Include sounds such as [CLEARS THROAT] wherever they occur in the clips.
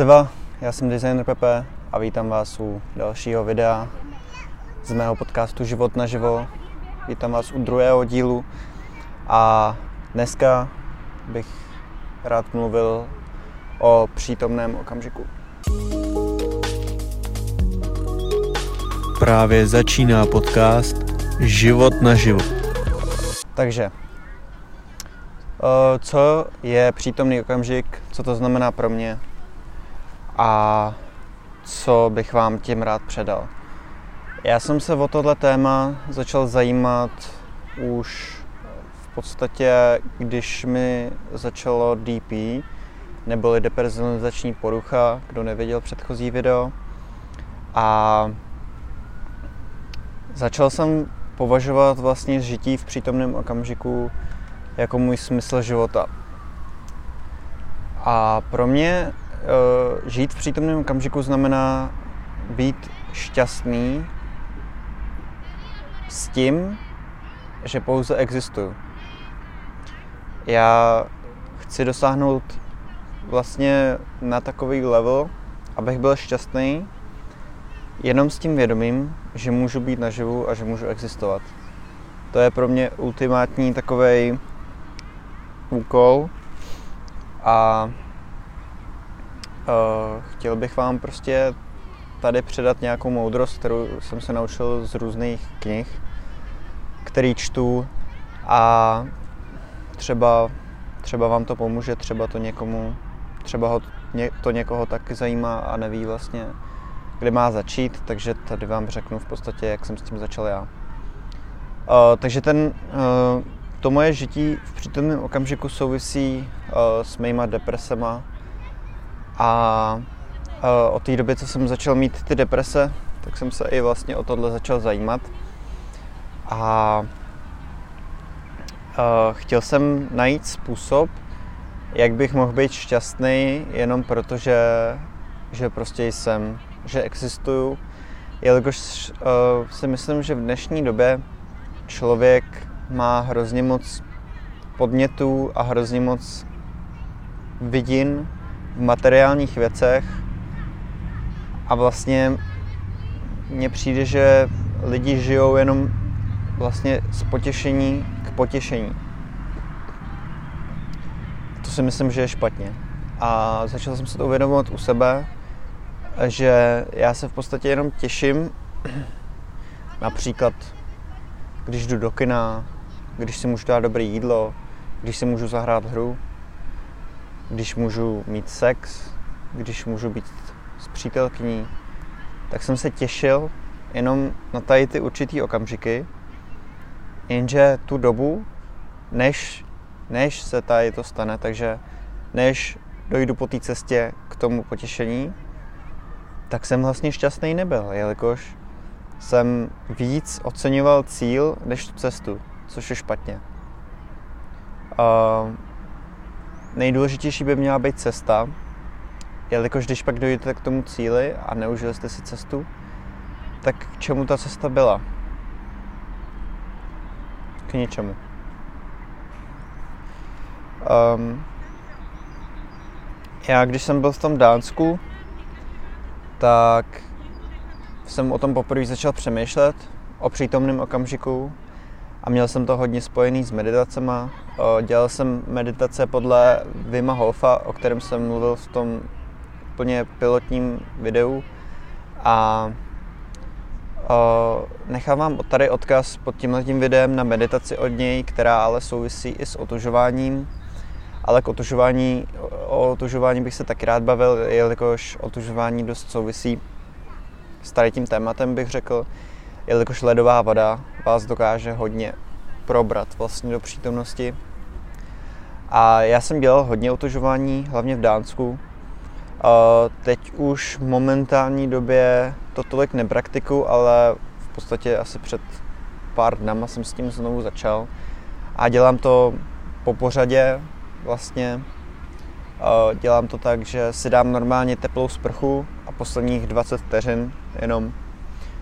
Seva, já jsem designer Pepe a vítám vás u dalšího videa z mého podcastu Život naživo. Vítám vás u druhého dílu a dneska bych rád mluvil o přítomném okamžiku. Právě začíná podcast Život naživo. Takže, eh, co je přítomný okamžik, co to znamená pro mě a co bych vám tím rád předal. Já jsem se o tohle téma začal zajímat už v podstatě, když mi začalo DP, neboli depersonalizační porucha, kdo neviděl předchozí video. A začal jsem považovat vlastně žití v přítomném okamžiku jako můj smysl života. A pro mě žít v přítomném okamžiku znamená být šťastný s tím, že pouze existuju. Já chci dosáhnout vlastně na takový level, abych byl šťastný jenom s tím vědomím, že můžu být naživu a že můžu existovat. To je pro mě ultimátní takový úkol a chtěl bych vám prostě tady předat nějakou moudrost, kterou jsem se naučil z různých knih, který čtu a třeba, třeba vám to pomůže, třeba to někomu, třeba ho, ně, to někoho taky zajímá a neví vlastně, kde má začít, takže tady vám řeknu v podstatě, jak jsem s tím začal já. Uh, takže ten, uh, to moje žití v přítomném okamžiku souvisí uh, s mýma depresema a uh, od té doby, co jsem začal mít ty deprese, tak jsem se i vlastně o tohle začal zajímat. A uh, chtěl jsem najít způsob, jak bych mohl být šťastný jenom proto, že, že prostě jsem že existuju, jelikož uh, si myslím, že v dnešní době člověk má hrozně moc podnětů a hrozně moc vidin v materiálních věcech a vlastně mně přijde, že lidi žijou jenom vlastně z potěšení k potěšení. To si myslím, že je špatně. A začal jsem se to uvědomovat u sebe, že já se v podstatě jenom těším, [CLEARS THROAT] například když jdu do kina, když si můžu dát dobré jídlo, když si můžu zahrát hru, když můžu mít sex, když můžu být s přítelkyní, tak jsem se těšil jenom na tady ty určitý okamžiky, jenže tu dobu, než, než se tady to stane, takže než dojdu po té cestě k tomu potěšení, tak jsem vlastně šťastný nebyl, jelikož jsem víc oceňoval cíl než tu cestu, což je špatně. Uh, nejdůležitější by měla být cesta, jelikož když pak dojdete k tomu cíli a neužili jste si cestu, tak k čemu ta cesta byla? K ničemu. Um, já když jsem byl v tom Dánsku, tak jsem o tom poprvé začal přemýšlet, o přítomném okamžiku a měl jsem to hodně spojený s meditacema. Dělal jsem meditace podle Vima Hofa, o kterém jsem mluvil v tom úplně pilotním videu. A nechávám tady odkaz pod tímhletím videem na meditaci od něj, která ale souvisí i s otužováním. Ale k otužování, o otužování bych se taky rád bavil, jelikož otužování dost souvisí s tady tím tématem, bych řekl, jelikož ledová voda vás dokáže hodně probrat vlastně do přítomnosti. A já jsem dělal hodně otužování, hlavně v Dánsku. Teď už v momentální době to tolik nepraktiku, ale v podstatě asi před pár dnama jsem s tím znovu začal. A dělám to po pořadě, vlastně. Dělám to tak, že si dám normálně teplou sprchu a posledních 20 vteřin jenom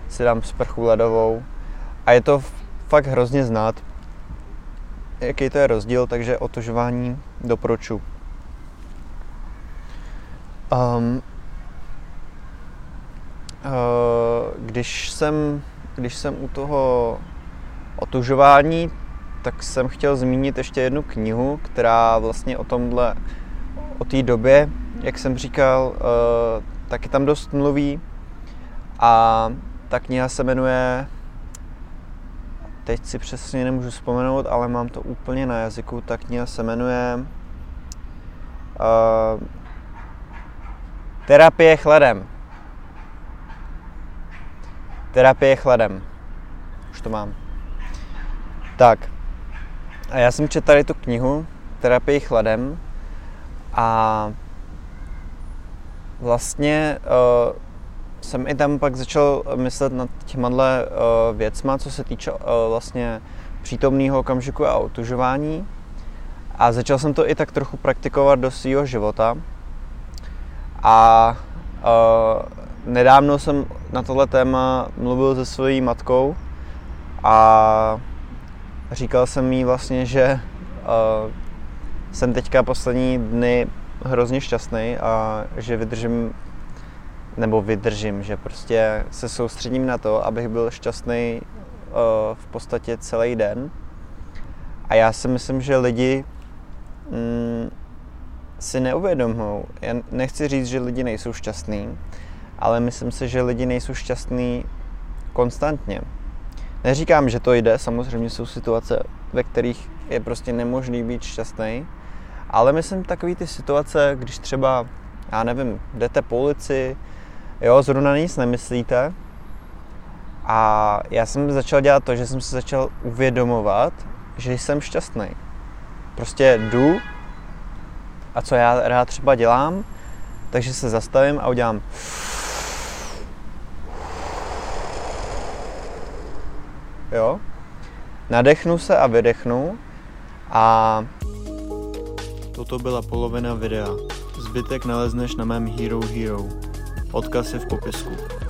si dám sprchu ledovou. A je to fakt hrozně znát, jaký to je rozdíl, takže otužování doporučuji. Um, uh, když, jsem, když jsem u toho otužování, tak jsem chtěl zmínit ještě jednu knihu, která vlastně o tomhle, o té době, jak jsem říkal, uh, taky tam dost mluví. A ta kniha se jmenuje, teď si přesně nemůžu vzpomenout, ale mám to úplně na jazyku, ta kniha se jmenuje uh, Terapie chladem. Terapie chladem. Už to mám. Tak. A já jsem četl tady tu knihu Terapii chladem a vlastně uh, jsem i tam pak začal myslet nad těma uh, věcma, co se týče uh, vlastně přítomného okamžiku a otužování. A začal jsem to i tak trochu praktikovat do svého života. A uh, nedávno jsem na tohle téma mluvil se svojí matkou a říkal jsem jí vlastně, že uh, jsem teďka poslední dny hrozně šťastný a že vydržím nebo vydržím, že prostě se soustředím na to, abych byl šťastný uh, v podstatě celý den. A já si myslím, že lidi mm, si neuvědomují. Já nechci říct, že lidi nejsou šťastní, ale myslím si, že lidi nejsou šťastní konstantně. Neříkám, že to jde, samozřejmě jsou situace, ve kterých je prostě nemožný být šťastný, ale myslím takový ty situace, když třeba, já nevím, jdete po ulici, jo, zrovna nic nemyslíte, a já jsem začal dělat to, že jsem se začal uvědomovat, že jsem šťastný. Prostě jdu a co já rád třeba dělám, takže se zastavím a udělám jo. Nadechnu se a vydechnu a Toto byla polovina videa. Zbytek nalezneš na mém Hero Hero. Odkaz je v popisku.